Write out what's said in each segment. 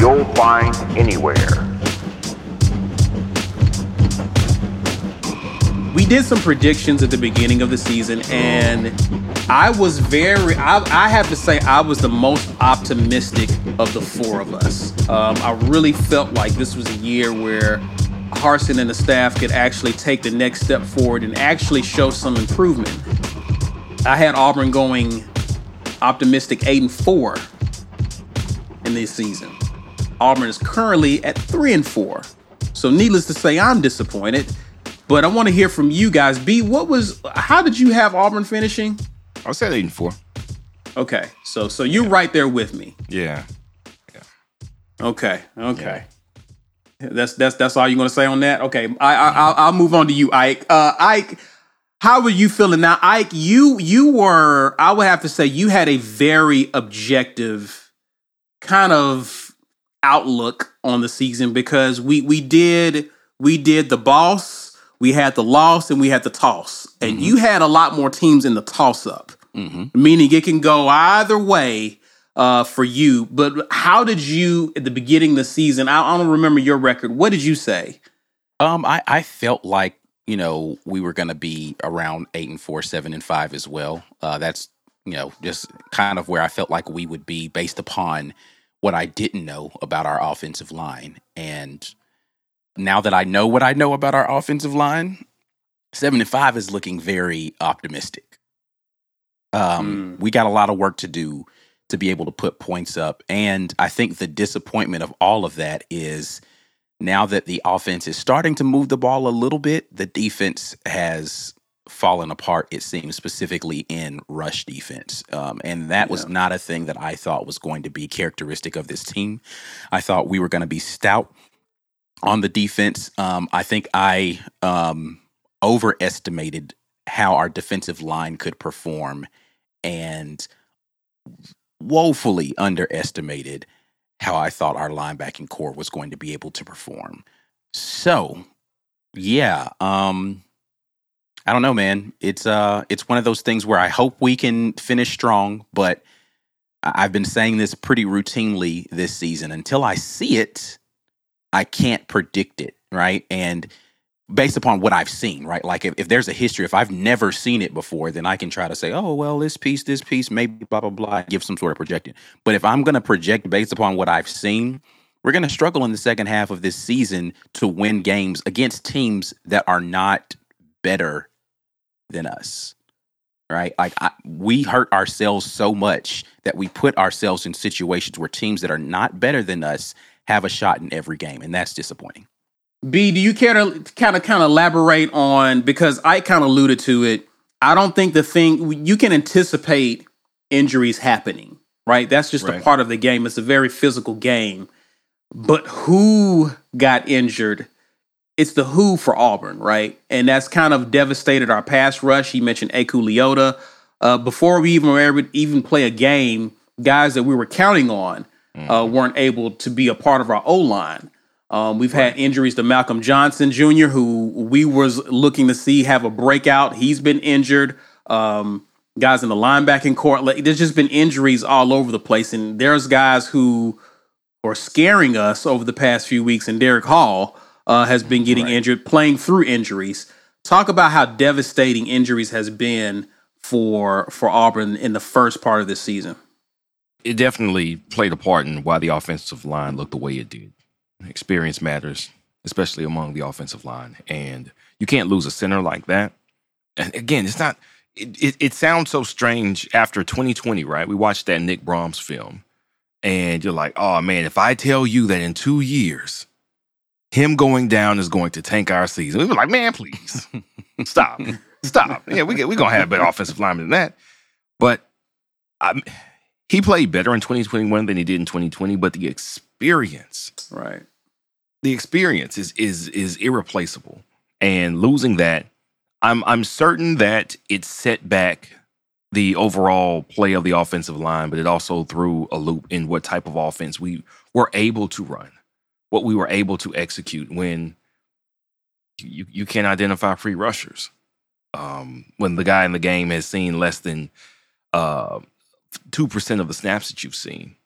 you'll find anywhere. we did some predictions at the beginning of the season, and I was very, I, I have to say, I was the most optimistic of the four of us. Um, I really felt like this was a year where Harsin and the staff could actually take the next step forward and actually show some improvement. I had Auburn going optimistic eight and four in this season. Auburn is currently at three and four. So needless to say, I'm disappointed. But I want to hear from you guys. B, what was how did you have Auburn finishing? I at eight and four. Okay. So so you're right there with me. Yeah. Okay. Okay. That's that's that's all you're gonna say on that. Okay, I, I I'll, I'll move on to you, Ike. Uh, Ike, how were you feeling now, Ike? You you were I would have to say you had a very objective kind of outlook on the season because we we did we did the boss, we had the loss, and we had the toss, and you had a lot more teams in the toss up, meaning it can go either way uh, for you. But how did you at the beginning of the season? I, I don't remember your record. What did you say? Um, I, I felt like you know we were going to be around eight and four, seven and five as well. Uh, that's you know just kind of where I felt like we would be based upon what I didn't know about our offensive line, and now that I know what I know about our offensive line, 75 is looking very optimistic. Um, we got a lot of work to do to be able to put points up, and I think the disappointment of all of that is now that the offense is starting to move the ball a little bit, the defense has fallen apart, it seems, specifically in rush defense. Um, and that was not a thing that I thought was going to be characteristic of this team. I thought we were going to be stout on the defense. Um, I think I um, overestimated how our defensive line could perform and woefully underestimated how I thought our linebacking corps was going to be able to perform. So, yeah, um I don't know, man. It's uh it's one of those things where I hope we can finish strong, but I've been saying this pretty routinely this season. Until I see it, I can't predict it, right? And based upon what I've seen, right? Like if, if there's a history, if I've never seen it before, then I can try to say, oh, well, this piece, this piece, maybe blah, blah, blah, give some sort of projection. But if I'm going to project based upon what I've seen, we're going to struggle in the second half of this season to win games against teams that are not better than us. Right? Like I, we hurt ourselves so much that we put ourselves in situations where teams that are not better than us have a shot in every game. And that's disappointing. B, do you care to kind of kind of elaborate on because I kind of alluded to it. I don't think the thing you can anticipate injuries happening, right? That's just a part of the game. It's a very physical game. But who got injured? It's the who for Auburn, right? And that's kind of devastated our pass rush. He mentioned Eku Leota. Uh, before we even were able to even play a game, guys that we were counting on uh, weren't able to be a part of our O line. Um, we've right. had injuries to Malcolm Johnson Jr., who we was looking to see have a breakout. He's been injured. Um, guys in the linebacking court. There's just been injuries all over the place, and there's guys who are scaring us over the past few weeks. And Derick Hall uh, has been getting right. injured, playing through injuries. Talk about how devastating injuries has been for for Auburn in the first part of this season. It definitely played a part in why the offensive line looked the way it did. Experience matters, especially among the offensive line, and you can't lose a center like that. And again, it's not it, it, it, sounds so strange after 2020, right? We watched that Nick Brahms film, and you're like, oh man, if I tell you that in two years, him going down is going to tank our season, we were like, man, please stop, stop. Yeah, we we're gonna have a better offensive linemen than that. But I, he played better in 2021 than he did in 2020. But the experience, right? The experience is is is irreplaceable, and losing that I'm I'm certain that it set back the overall play of the offensive line, but it also threw a loop in what type of offense we were able to run, what we were able to execute when you you can't identify free rushers. Um, when the guy in the game has seen less than uh, two uh, percent of the snaps that you've seen,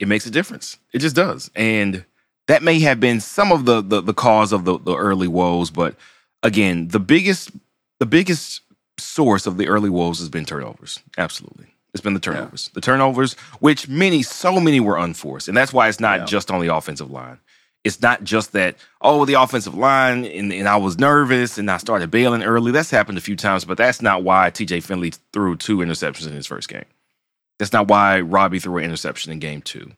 it makes a difference. It just does, and that may have been some of the the, the cause of the, the early woes, but again, the biggest the biggest source of the early woes has been turnovers. Absolutely. It's been the turnovers. Yeah. The turnovers, which many, so many were unforced. And that's why it's not yeah. just on the offensive line. It's not just that, oh, the offensive line, and, and I was nervous and I started bailing early. That's happened a few times, but that's not why TJ Finley threw two interceptions in his first game. That's not why Robbie threw an interception in game two.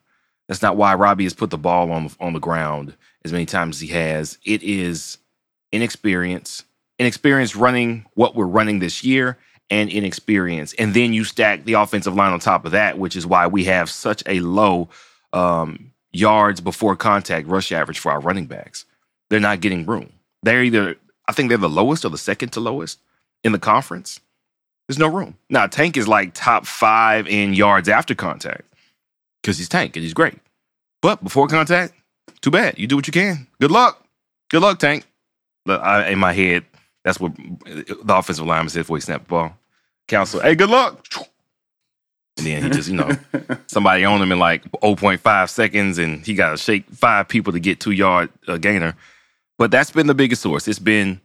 That's not why Robbie has put the ball on, on the ground as many times as he has. It is inexperience inexperience running what we're running this year and inexperience. And then you stack the offensive line on top of that, which is why we have such a low um, yards before contact rush average for our running backs. They're not getting room. They're either, I think they're the lowest or the second to lowest in the conference. There's no room. Now, Tank is like top five in yards after contact because he's Tank and he's great. But before contact, too bad. You do what you can. Good luck. Good luck, Tank. I, in my head, that's what the offensive lineman said before he snapped the ball. Counsel, hey, good luck. And then he just, you know, somebody on him in like 0.5 seconds and he got to shake five people to get two yard uh, gainer. But that's been the biggest source. It's been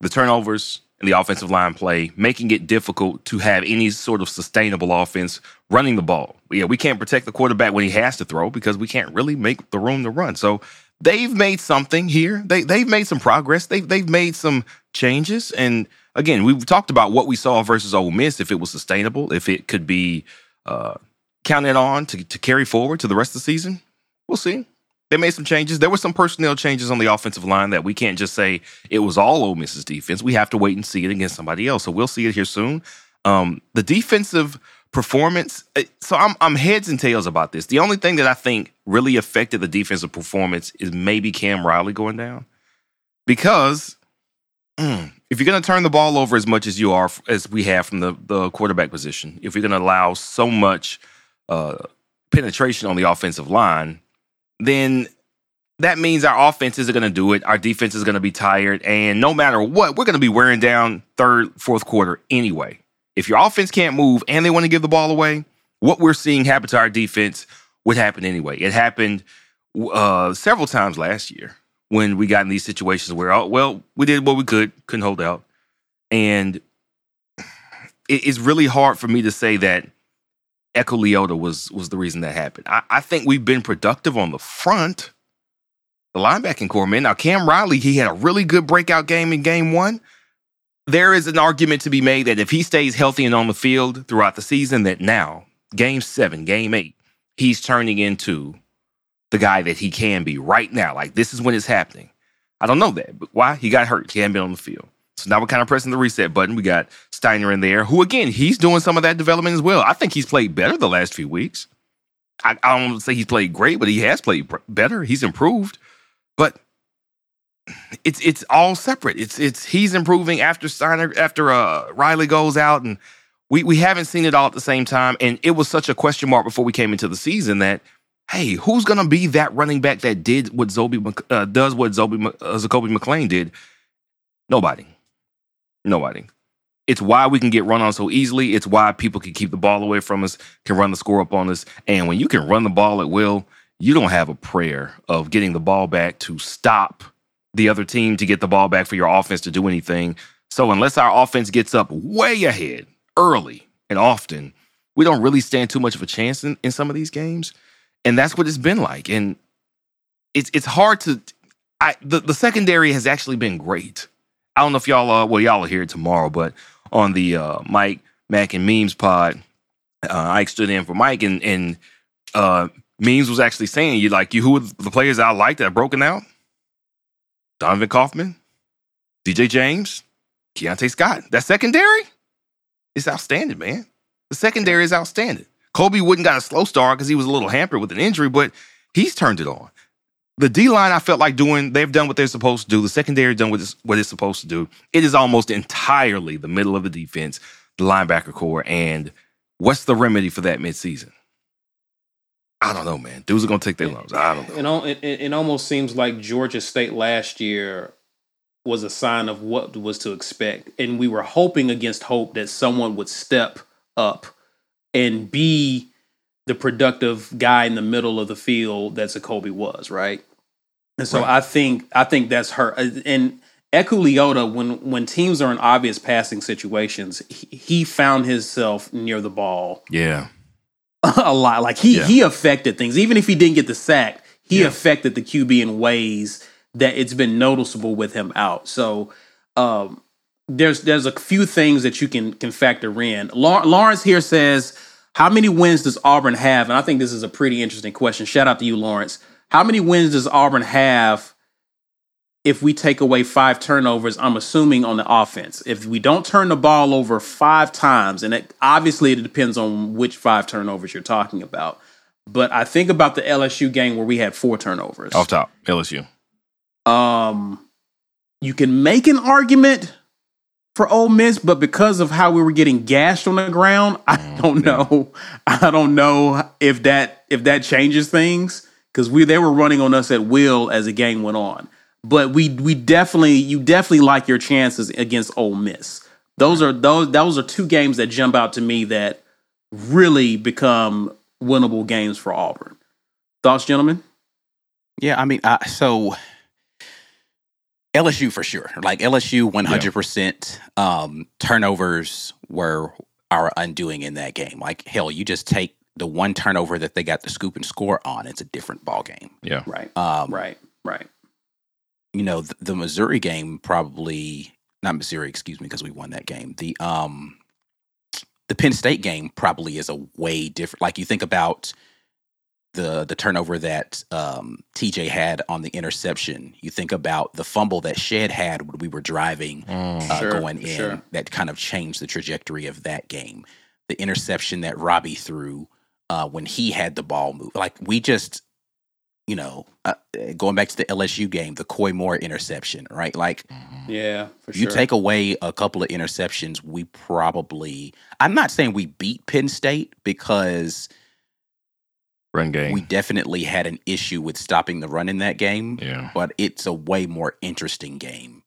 the turnovers and the offensive line play, making it difficult to have any sort of sustainable offense running the ball. Yeah, we can't protect the quarterback when he has to throw because we can't really make the room to run. So they've made something here. They they've made some progress. They they've made some changes. And again, we've talked about what we saw versus Ole Miss. If it was sustainable, if it could be uh, counted on to to carry forward to the rest of the season, we'll see. They made some changes. There were some personnel changes on the offensive line that we can't just say it was all Ole Miss's defense. We have to wait and see it against somebody else. So we'll see it here soon. Um, the defensive performance. Eh, so I'm I'm heads and tails about this. The only thing that I think really affected the defensive performance is maybe Cam Riley going down, because mm, if you're going to turn the ball over as much as you are as we have from the the quarterback position, if you're going to allow so much uh, penetration on the offensive line, then that means our offenses are going to do it. Our defense is going to be tired, and no matter what, we're going to be wearing down third, fourth quarter anyway. If your offense can't move and they want to give the ball away, what we're seeing happen to our defense would happen anyway. It happened uh, several times last year when we got in these situations where, oh, well, we did what we could, couldn't hold out. And it's really hard for me to say that Eku Leota was was the reason that happened. I, I, think we've been productive on the front, the linebacking corps, man. Now Cam Riley, he had a really good breakout game in game one, there is an argument to be made that if he stays healthy and on the field throughout the season, that now, game seven, game eight, he's turning into the guy that he can be right now. Like this is when it's happening. I don't know that, but why? He got hurt. Hadn't been on the field. So now we're kind of pressing the reset button. We got Steiner in there, who again, he's doing some of that development as well. I think he's played better the last few weeks. I, I don't say he's played great, but he has played better. He's improved. But it's it's all separate. It's it's he's improving after Steiner after uh, Riley goes out, and we we haven't seen it all at the same time. And it was such a question mark before we came into the season that hey, who's gonna be that running back that did what Zobe uh, does what Zobe uh, Zakoby McClain did? Nobody, nobody. It's why we can get run on so easily. It's why people can keep the ball away from us, can run the score up on us. And when you can run the ball at will, you don't have a prayer of getting the ball back to stop the other team to get the ball back for your offense to do anything. So unless our offense gets up way ahead early and often, we don't really stand too much of a chance in, in some of these games. And that's what it's been like. And it's it's hard to I the, the secondary has actually been great. I don't know if y'all are well, y'all are here tomorrow, but on the uh, Mike, Mac, and Memes pod. Uh, Ike stood in for Mike, and and uh, Memes was actually saying, "You like you who are the players I like that are broken out? Donovan Kaufman, DJ James, Keionte Scott. That secondary is outstanding, man. The secondary is outstanding. Kobe wouldn't got a slow start because he was a little hampered with an injury, but he's turned it on the D line, I felt like doing, they've done what they're supposed to do. The secondary done what it's, what it's supposed to do. It is almost entirely the middle of the defense, the linebacker corps. And what's the remedy for that midseason? I don't know, man. Dudes are going to take their lumps. I don't know. It, it, it almost seems like Georgia State last year was a sign of what was to expect. And we were hoping against hope that someone would step up and be the productive guy in the middle of the field that Zakoby was, right? And so right. I think I think that's her. And Eku Leota, when when teams are in obvious passing situations, he, he found himself near the ball. Yeah, a lot. Like he yeah. he affected things, even if he didn't get the sack. He yeah. affected the QB in ways that it's been noticeable with him out. So um, there's there's a few things that you can can factor in. Lawrence here says, "How many wins does Auburn have?" And I think this is a pretty interesting question. Shout out to you, Lawrence. How many wins does Auburn have if we take away five turnovers? I'm assuming on the offense. If we don't turn the ball over five times, and it, obviously it depends on which five turnovers you're talking about. But I think about the LSU game where we had four turnovers. Off top, LSU. Um, you can make an argument for Ole Miss, but because of how we were getting gashed on the ground, I mm, don't know. I don't know if that if that changes things because we they were running on us at will as the game went on. But we we definitely you definitely like your chances against Ole Miss. Those are those those are two games that jump out to me that really become winnable games for Auburn. Thoughts, gentlemen? Yeah, I mean, uh, so LSU for sure. Like LSU, one hundred percent um, turnovers were our undoing in that game. Like hell, you just take the one turnover that they got the scoop and score on, it's a different ball game. Yeah. Right. Um, right. Right. You know, the, the Missouri game probably not Missouri, excuse me, because we won that game. The um the Penn State game probably is a way different. Like you think about the the turnover that um, TJ had on the interception. You think about the fumble that Shed had when we were driving mm, uh, sure, going in. Sure. That kind of changed the trajectory of that game. The interception that Robbie threw uh, when he had the ball move. Like we just, you know, uh, going back to the LSU game, the Koy Moore interception, right? Like, mm-hmm. yeah, you sure. take away a couple of interceptions, we probably. I'm not saying we beat Penn State because run game. We definitely had an issue with stopping the run in that game. Yeah, but it's a way more interesting game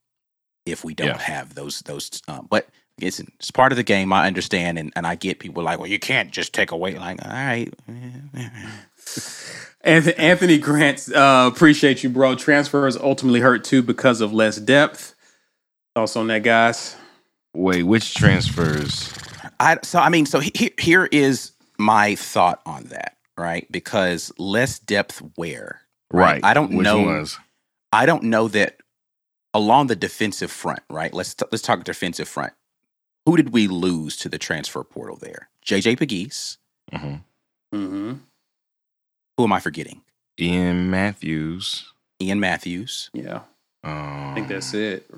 if we don't yeah. have those those. Um, but it's, it's part of the game. I understand, and, and I get people like, well, you can't just take away. Like, all right. Anthony Grant, uh, appreciate you, bro. Transfers ultimately hurt too because of less depth. Also on that, guys. Wait, which transfers? I so I mean, so here here is my thought on that, right? Because less depth where, right? right. I don't which know. Ones? I don't know that along the defensive front, right? Let's t- let's talk defensive front who did we lose to the transfer portal there? JJ Pegues. Mm-hmm. Mm-hmm. Who am I forgetting? Ian Matthews. Ian Matthews. Yeah. Um, I think that's it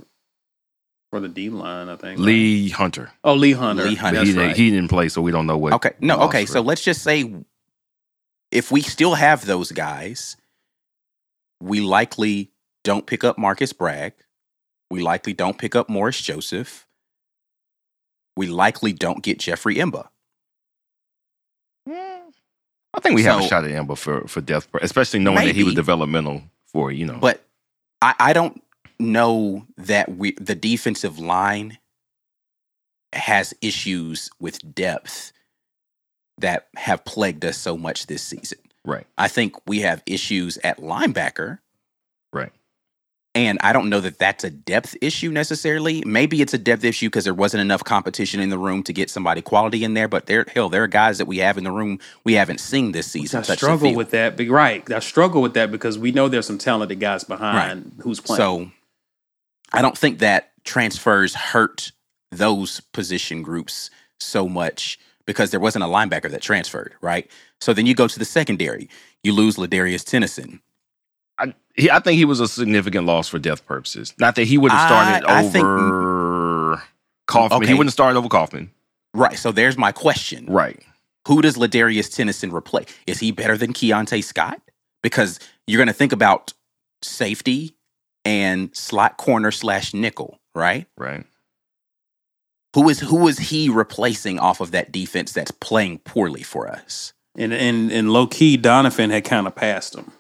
for the D line. I think Lee right? Hunter. Oh, Lee Hunter. Lee Hunter. He, right. he, didn't play, so we don't know what. Okay. No. Okay. So let's just say if we still have those guys, we likely don't pick up Marcus Bragg. We likely don't pick up Morris Joseph we likely don't get Jeffrey M'ba. I think we have a shot at Amber for for depth, especially knowing that he was developmental for you know. But I, I don't know that we the defensive line has issues with depth that have plagued us so much this season. right, I think we have issues at linebacker, right, and I don't know that that's a depth issue necessarily. Maybe it's a depth issue because there wasn't enough competition in the room to get somebody quality in there. But there, hell, there are guys that we have in the room we haven't seen this season. I struggle with that. But right, I struggle with that because we know there's some talented guys behind who's playing. So I don't think that transfers hurt those position groups so much because there wasn't a linebacker that transferred, right? So then you go to the secondary. You lose Ladarius Tennyson. I, he, I think he was a significant loss for depth purposes. Not that he would have started I- I think- over Kaufman. He wouldn't have started over Kaufman. Right. So there's my question. Right. Who does Ladarius Tennyson replace? Is he better than Keionte Scott? Because you're going to think about safety and slot corner slash nickel, right? Right. Who is who is he replacing off of that defense that's playing poorly for us? and and and low key, Donovan had kind of passed him.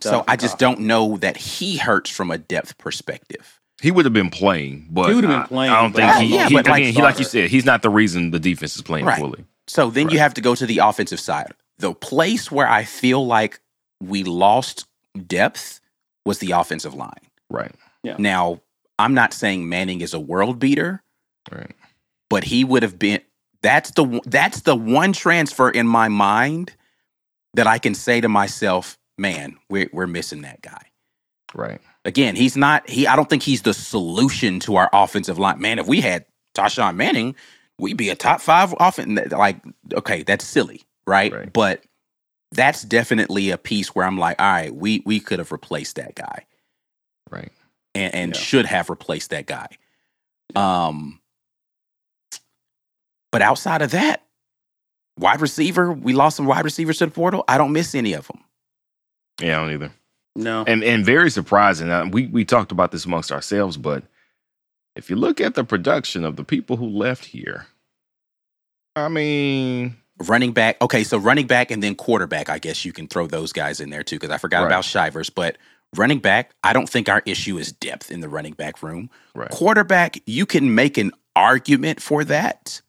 So I just don't know that he hurts from a depth perspective. He would have been playing, but He would have been I- playing, I don't think he. yeah, he, but like again, he like you said, he's not the reason the defense is playing Right. poorly. So then you have to go to the offensive side. The place where I feel like we lost depth was the offensive line. Right. Yeah. Now, I'm not saying Manning is a world beater, Right. But he would have been that's the one- that's the one transfer in my mind that I can say to myself, man, we're we're missing that guy. Right. Again, he's not he I don't think he's the solution to our offensive line. Man, if we had Tashawn Manning, we'd be a top 5 offense like okay, that's silly, right? Right. But that's definitely a piece where I'm like, all right, we we could have replaced that guy Right. and, and Yeah. should have replaced that guy. Um, but outside of that, wide receiver, we lost some wide receivers to the portal. I don't miss any of them. Yeah, I don't either. No. And and very surprising. Uh, we we talked about this amongst ourselves, but if you look at the production of the people who left here, I mean, Running back, okay, so running back and then quarterback, I guess you can throw those guys in there too, because I forgot Right. about Shivers. But running back, I don't think our issue is depth in the running back room. right. Quarterback, you can make an argument for that.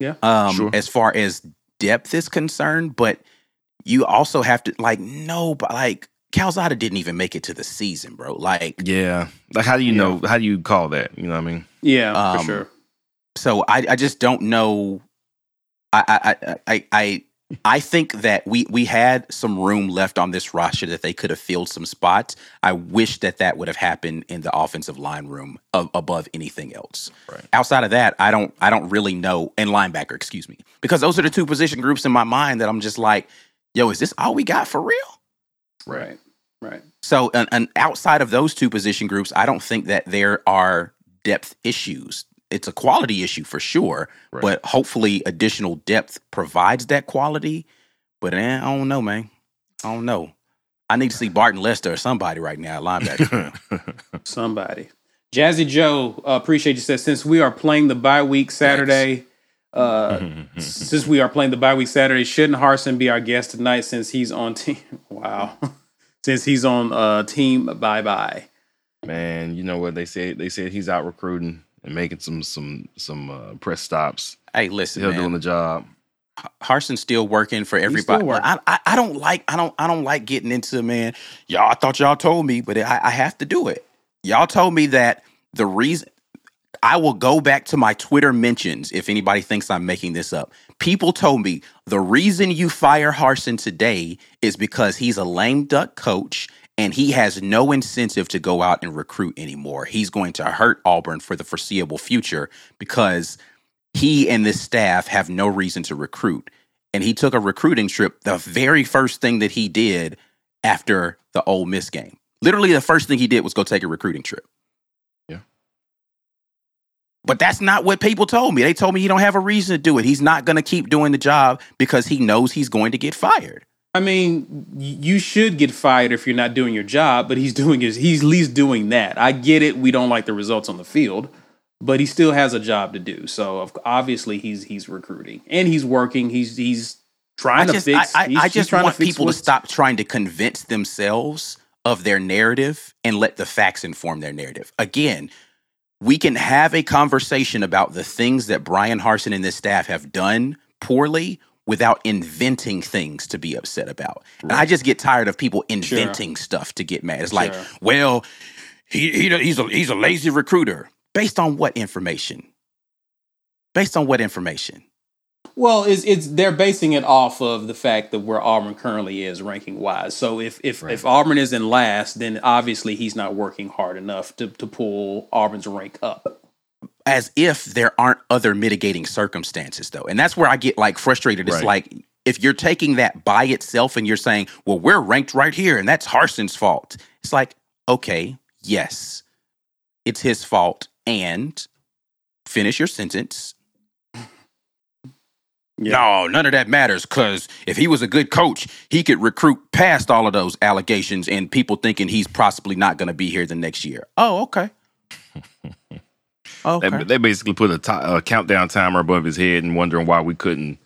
Yeah. Um, Sure. as far as depth is concerned, but you also have to like no, but like Calzada didn't even make it to the season, bro. Like, Yeah. Like, how do you Yeah. know? How do you call that? You know what I mean? yeah, um, for sure. so I, I just don't know. I, I, I, I, I, think that we we had some room left on this roster that they could have filled some spots. I wish that that would have happened in the offensive line room of, above anything else. Right. Outside of that, I don't I don't really know. And linebacker, excuse me, because those are the two position groups in my mind that I'm just like, yo, is this all we got for real? Right. Right. So, and, and outside of those two position groups, I don't think that there are depth issues. It's a quality issue for sure, Right. but hopefully additional depth provides that quality. But eh, I don't know, man. I don't know. I need to see Barton Lester or somebody right now at linebacker. Somebody. Jazzy Joe, uh, appreciate you said since we are playing the bye week Saturday, uh, since we are playing the bye week Saturday, shouldn't Harsin be our guest tonight since he's on team? Wow, since he's on uh, team bye bye. Man, you know what they said? They said he's out recruiting and making some some some uh, press stops. hey, listen, Still man. doing the job. Harsin's still working for everybody. working. I, I I don't like I don't I don't like getting into man. Y'all, I thought y'all told me, but I, I have to do it. Y'all told me that the reason I will go back to my Twitter mentions if anybody thinks I'm making this up. People told me the reason you fire Harsin today is because he's a lame duck coach and he has no incentive to go out and recruit anymore. He's going to hurt Auburn for the foreseeable future because he and this staff have no reason to recruit. And he took a recruiting trip, the very first thing that he did after the Ole Miss game. Literally, the first thing he did was go take a recruiting trip. Yeah. But that's not what people told me. They told me he don't have a reason to do it. He's not going to keep doing the job because he knows he's going to get fired. I mean, you should get fired if you're not doing your job, but he's doing his. He's at least doing that. I get it. We don't like the results on the field, but he still has a job to do. So obviously he's he's recruiting and he's working. He's he's trying I just, to fix. I, I, he's- I just trying want fix people to stop trying to convince themselves of their narrative and let the facts inform their narrative. Again, we can have a conversation about the things that Bryan Harsin and this staff have done poorly without inventing things to be upset about. And I just get tired of people inventing stuff to get mad. It's like, well, he, he he's a he's a lazy recruiter. Based on what information? Based on what information? Well, it's it's they're basing it off of the fact that where Auburn currently is ranking wise. So if if if Auburn is in last, then obviously he's not working hard enough to to pull Auburn's rank up. As if there aren't other mitigating circumstances though. And that's where i get like frustrated. It's Right. like if you're taking that by itself and you're saying well we're ranked right here and that's harsin's fault it's like okay yes it's his fault and finish your sentence. No none of that matters because if he was a good coach he could recruit past all of those allegations and people thinking he's possibly not going to be here the next year. Oh okay okay They, they basically put a countdown timer above his head and wondering why we couldn't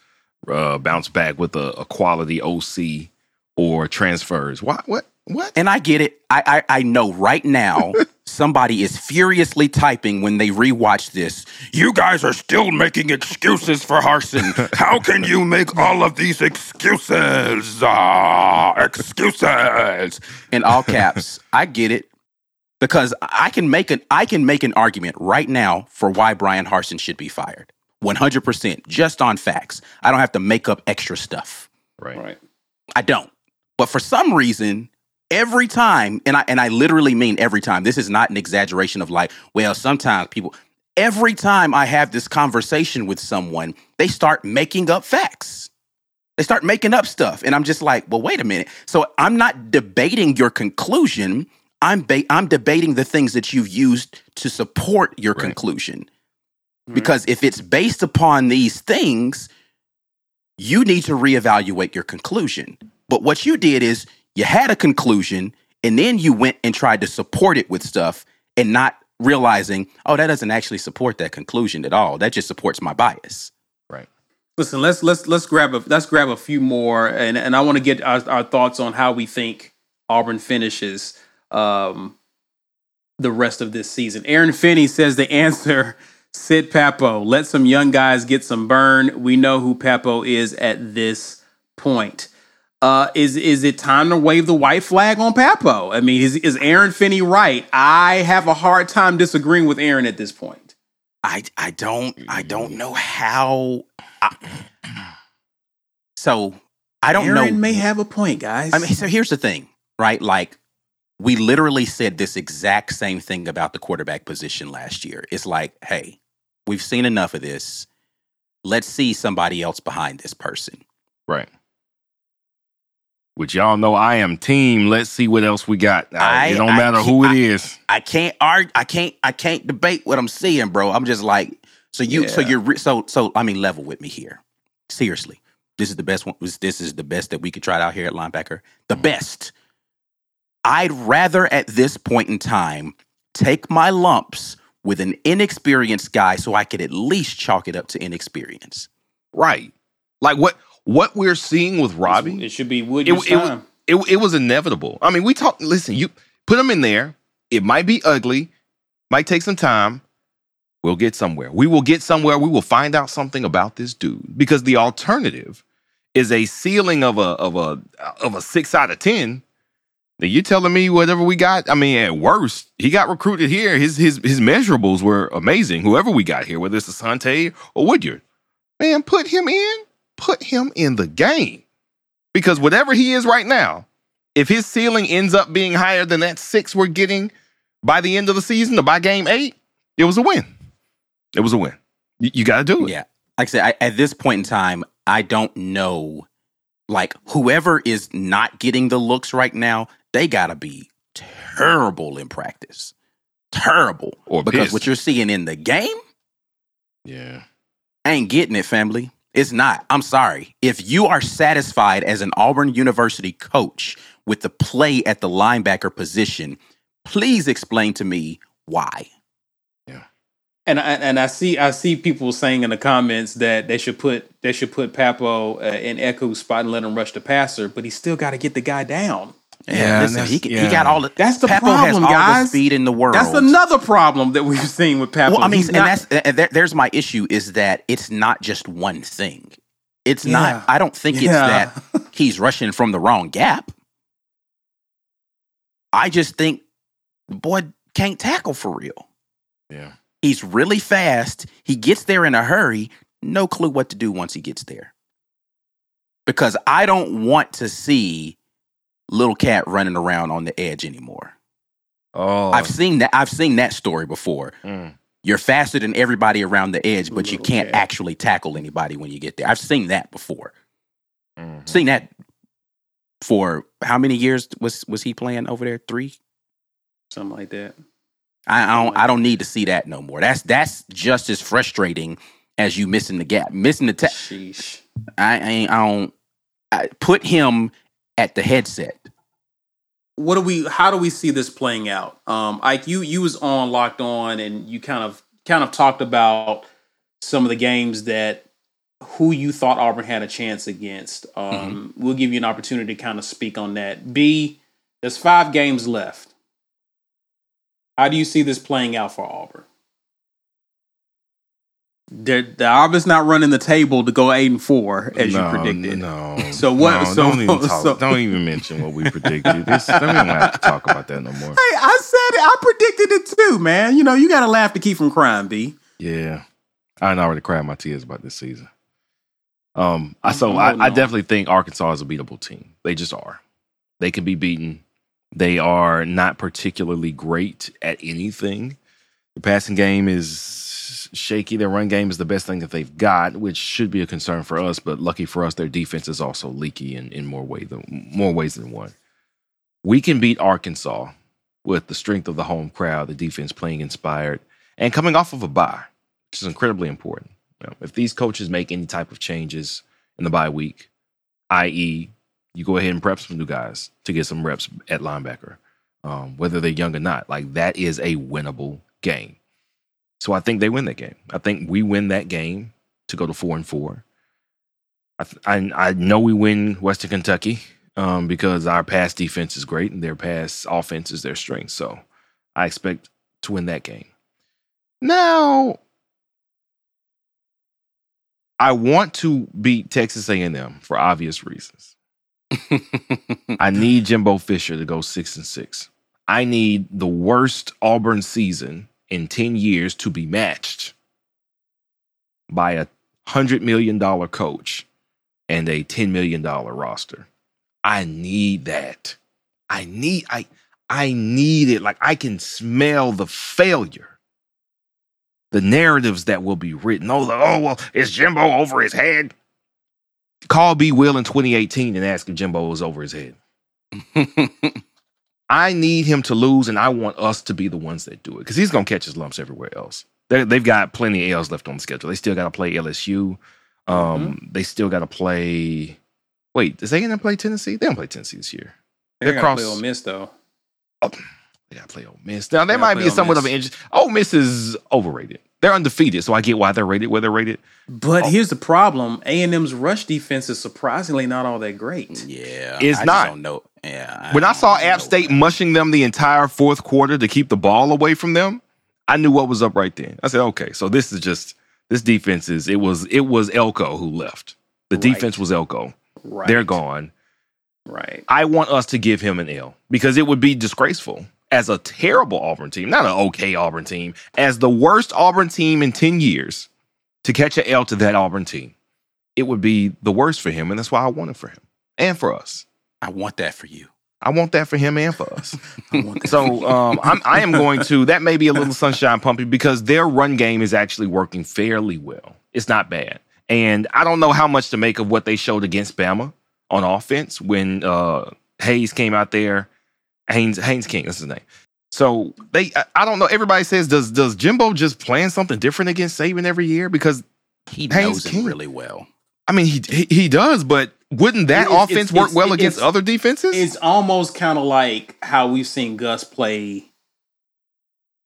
uh, bounce back with a, a quality OC or transfers. Why? What? What? And I get it. I I, I know right now somebody is furiously typing when they rewatch this. You guys are still making excuses for Harsin. How can you make all of these excuses? Ah, excuses. In all caps. I get it. Because I can make an I can make an argument right now for why Bryan Harsin should be fired. 100% just on facts. I don't have to make up extra stuff. Right. Right. I don't. But for some reason, every time, and I and I literally mean every time, this is not an exaggeration of like, well, sometimes people every time I have this conversation with someone, they start making up facts. They start making up stuff. And I'm just like, well, wait a minute. So I'm not debating your conclusion. I'm ba- I'm debating the things that you've used to support your Right. conclusion. Because if it's based upon these things, you need to reevaluate your conclusion. But what you did is you had a conclusion and then you went and tried to support it with stuff and not realizing, oh, that doesn't actually support that conclusion at all. That just supports my bias. Right. Listen, let's let's let's grab a let's grab a few more, and and I want to get our, our thoughts on how we think Auburn finishes um, the rest of this season. Aaron Finney says the answer: Sid Pappoe. Let some young guys get some burn. We know who Pappoe is at this point. Uh, is is it time to wave the white flag on Pappoe? I mean, is is Aaron Finney right? I have a hard time disagreeing with Aaron at this point. I I don't I don't know how. I, so I don't know. Aaron know. may have a point, guys. I mean, so here's the thing, right? Like we literally said this exact same thing about the quarterback position last year. It's like, hey, we've seen enough of this. Let's see somebody else behind this person. Right. Which y'all know I am team. Let's see what else we got. I- it don't I matter can't- who it I- is. I can't argue. I can't. I can't debate what I'm seeing, bro. I'm just like, so you, so you're, so, so. I mean, level with me here. Seriously, this is the best one. This this is the best that we could try out here at linebacker. The mm. best. I'd rather at this point in time take my lumps with an inexperienced guy, so I could at least chalk it up to inexperience. Right. Like what what we're seeing with Robbie. It should be it, Woody's it, time. it, it was inevitable. I mean, we talk. Listen, you put him in there. It might be ugly, might take some time. We'll get somewhere. We will get somewhere. We will find out something about this dude because the alternative is a ceiling of a of a of a six out of ten. Now you telling me whatever we got? I mean, at worst, he got recruited here. His his his measurables were amazing. Whoever we got here, whether it's Asante or Woodyard, man, put him in. Put him in the game because whatever he is right now, if his ceiling ends up being higher than that six we're getting by the end of the season or by game eight, it was a win. It was a win. You, you got to do it. Yeah. Like I said, I, at this point in time, I don't know. Like, whoever is not getting the looks right now, they got to be terrible in practice. Terrible. Or because pissed. what you're seeing in the game Yeah. ain't getting it, family. It's not. I'm sorry. If you are satisfied as an Auburn University coach with the play at the linebacker position, please explain to me why. And I, and I see I see people saying in the comments that they should put they should put Pappoe uh, in Eku's spot and let him rush the passer, but he still got to get the guy down. Yeah, listen, he, yeah. he got all the. That's the Pappoe problem, has all guys. the speed in the world. That's another problem that we've seen with Pappoe. Well, I mean, He's and not- that's and there, there's my issue is that it's not just one thing. It's Yeah. not. I don't think it's that he's rushing from the wrong gap. I just think the boy can't tackle for real. Yeah. He's really fast. He gets there in a hurry. No clue what to do once he gets there. Because I don't want to see little cat running around on the edge anymore. Oh, I've seen that. I've seen that story before. mm. You're faster than everybody around the edge, but you can't cat. actually tackle anybody when you get there. I've seen that before. Mhm. Seen that for how many years was was he playing over there? Three. something like that. I, I don't. I don't need to see that no more. That's that's just as frustrating as you missing the gap, missing the. Ta- Sheesh. I ain't. I don't. I, put him at the headset. what do we how do we see this playing out um ike you you was on locked on and you kind of kind of talked about some of the games that who you thought auburn had a chance against um we'll give you an opportunity to kind of speak on that b there's five games left how do you see this playing out for auburn the, the Auburn's not running the table to go eight and four as no, you predicted. No. So what- No, so- don't even talk, so- don't even mention what we predicted. This, we don't even have to talk about that no more. Hey, I said it. I predicted it too, man. You know, you got to laugh to keep from crying, B. Yeah, I done already cried my tears about this season. Um, I so I'm I, holding I definitely think Arkansas is a beatable team. They just are. They can be beaten. They are not particularly great at anything. The passing game is shaky. Their run game is the best thing that they've got, which should be a concern for us. But lucky for us, their defense is also leaky in, in more way than more ways than one. We can beat Arkansas with the strength of the home crowd, the defense playing inspired, and coming off of a bye, which is incredibly important. You know, if these coaches make any type of changes in the bye week, i.e., you go ahead and prep some new guys to get some reps at linebacker, um, whether they're young or not, like that is a winnable game. So I think they win that game. I think we win that game to go to four and four. I th- I, I know we win Western Kentucky um, because our pass defense is great and their pass offense is their strength. So I expect to win that game. Now, I want to beat Texas A&M for obvious reasons. I need Jimbo Fisher to go six and six. I need the worst Auburn season in 10 years to be matched by a $100 million coach and a $10 million roster. I need that. I need I I need it. Like I can smell the failure. The narratives that will be written. Oh, the- oh well, is Jimbo over his head? Call B Will in 2018 and ask if Jimbo was over his head. I need him to lose, and I want us to be the ones that do it because he's going to catch his lumps everywhere else. they they've got plenty of L's left on the schedule. They still got to play LSU. Um, They still got to play. Wait, does they going to play Tennessee? They don't play Tennessee this year. They're They're cross- play Ole Miss though. They got to play Ole Miss. Now, They might be somewhat of an injury. Ole Miss is overrated. They're undefeated, so I get why they're rated where they're rated. But Oh. here's the problem: A and M's rush defense is surprisingly not all that great. Yeah, It's I not. Just don't know. Yeah, When I saw App State man. mushing them the entire fourth quarter to keep the ball away from them, I knew what was up right then. I said, okay, so this is just this defense is it was it was Elko who left. The Right. defense was Elko. Right, They're gone. Right. I want us to give him an L because it would be disgraceful as a terrible Auburn team, not an okay Auburn team, as the worst Auburn team in 10 years to catch an L to that Auburn team. It would be the worst for him, and that's why I want it for him and for us. I want that for you. I want that for him and for us. so um, I'm, I am going to. That may be a little sunshine pumpy because their run game is actually working fairly well. It's not bad, and I don't know how much to make of what they showed against Bama on offense when uh, Hayes came out there. Haynes Haynes King, that's his name. So they, I, I don't know. Everybody says does does Jimbo just plan something different against Saban every year? Because He Haynes knows him King. really well. I mean he he, he does, but wouldn't that It's- offense it's- work it's- well it's- against other defenses? It's almost kind of like how we've seen Gus play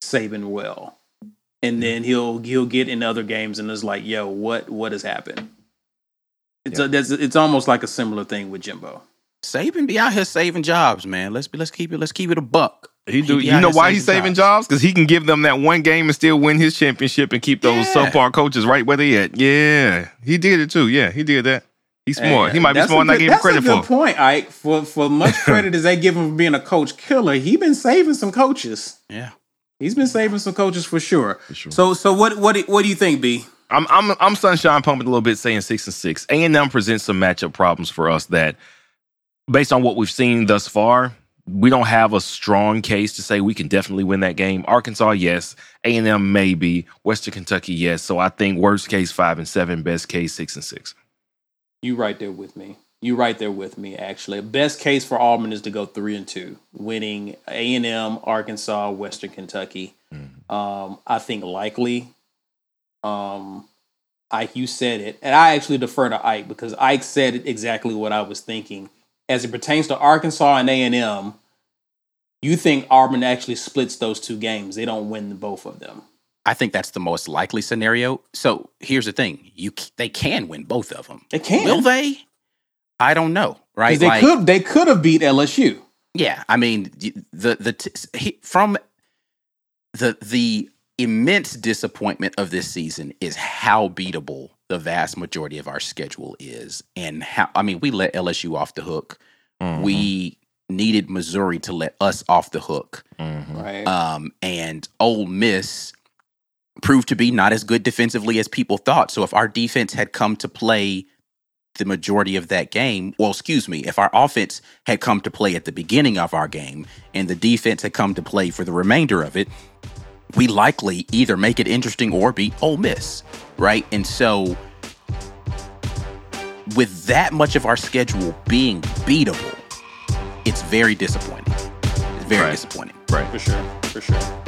Saban well. and then he'll he'll get in other games and it's like, yo, what what has happened? It's a, that's, it's almost like a similar thing with Jimbo. Saban be out here saving jobs, man. Let's be let's keep it let's keep it a buck. He do. be You know why he's saving jobs? Because he can give them that one game and still win his championship and keep those Yeah. subpar coaches right where they at. Yeah, he did it too. Yeah, he did that. He's smart. he might be smart. And I good- gave him that's credit a good for. point, Ike. For for much credit as they give him for being a coach killer, he been saving some coaches. Yeah. He's been saving some coaches for sure. sure. So so what what do- what do you think, B? I'm I'm I'm sunshine pumping a little bit, saying six and six. A and M presents some matchup problems for us that, based on what we've seen thus far, we don't have a strong case to say we can definitely win that game. Arkansas, yes. A and M, maybe. Western Kentucky, yes. So I think worst case five and seven, best case six and six. You right there with me. You right there with me. Actually, best case for Auburn is to go three and two, winning A and M, Arkansas, Western Kentucky. Um, I think likely. Um, Ike, you said it, and I actually defer to Ike because Ike said exactly what I was thinking. As it pertains to Arkansas and A and M, you think Auburn actually splits those two games? They don't win both of them. I think that's the most likely scenario. So here's the thing: you they can win both of them. They can. Will they? I don't know. Right? They Like, could. They could have beat LSU. Yeah, I mean the the t- he, from the the immense disappointment of this season is how beatable the vast majority of our schedule is, and how I mean we let LSU off the hook. We needed Missouri to let us off the hook, Right. um, and Ole Miss proved to be not as good defensively as people thought. So if our defense had come to play the majority of that game, well, excuse me, if our offense had come to play at the beginning of our game and the defense had come to play for the remainder of it, we likely either make it interesting or beat Ole Miss, right? And so, with that much of our schedule being beatable, it's very disappointing. It's very Right. disappointing. Right. For sure. For sure.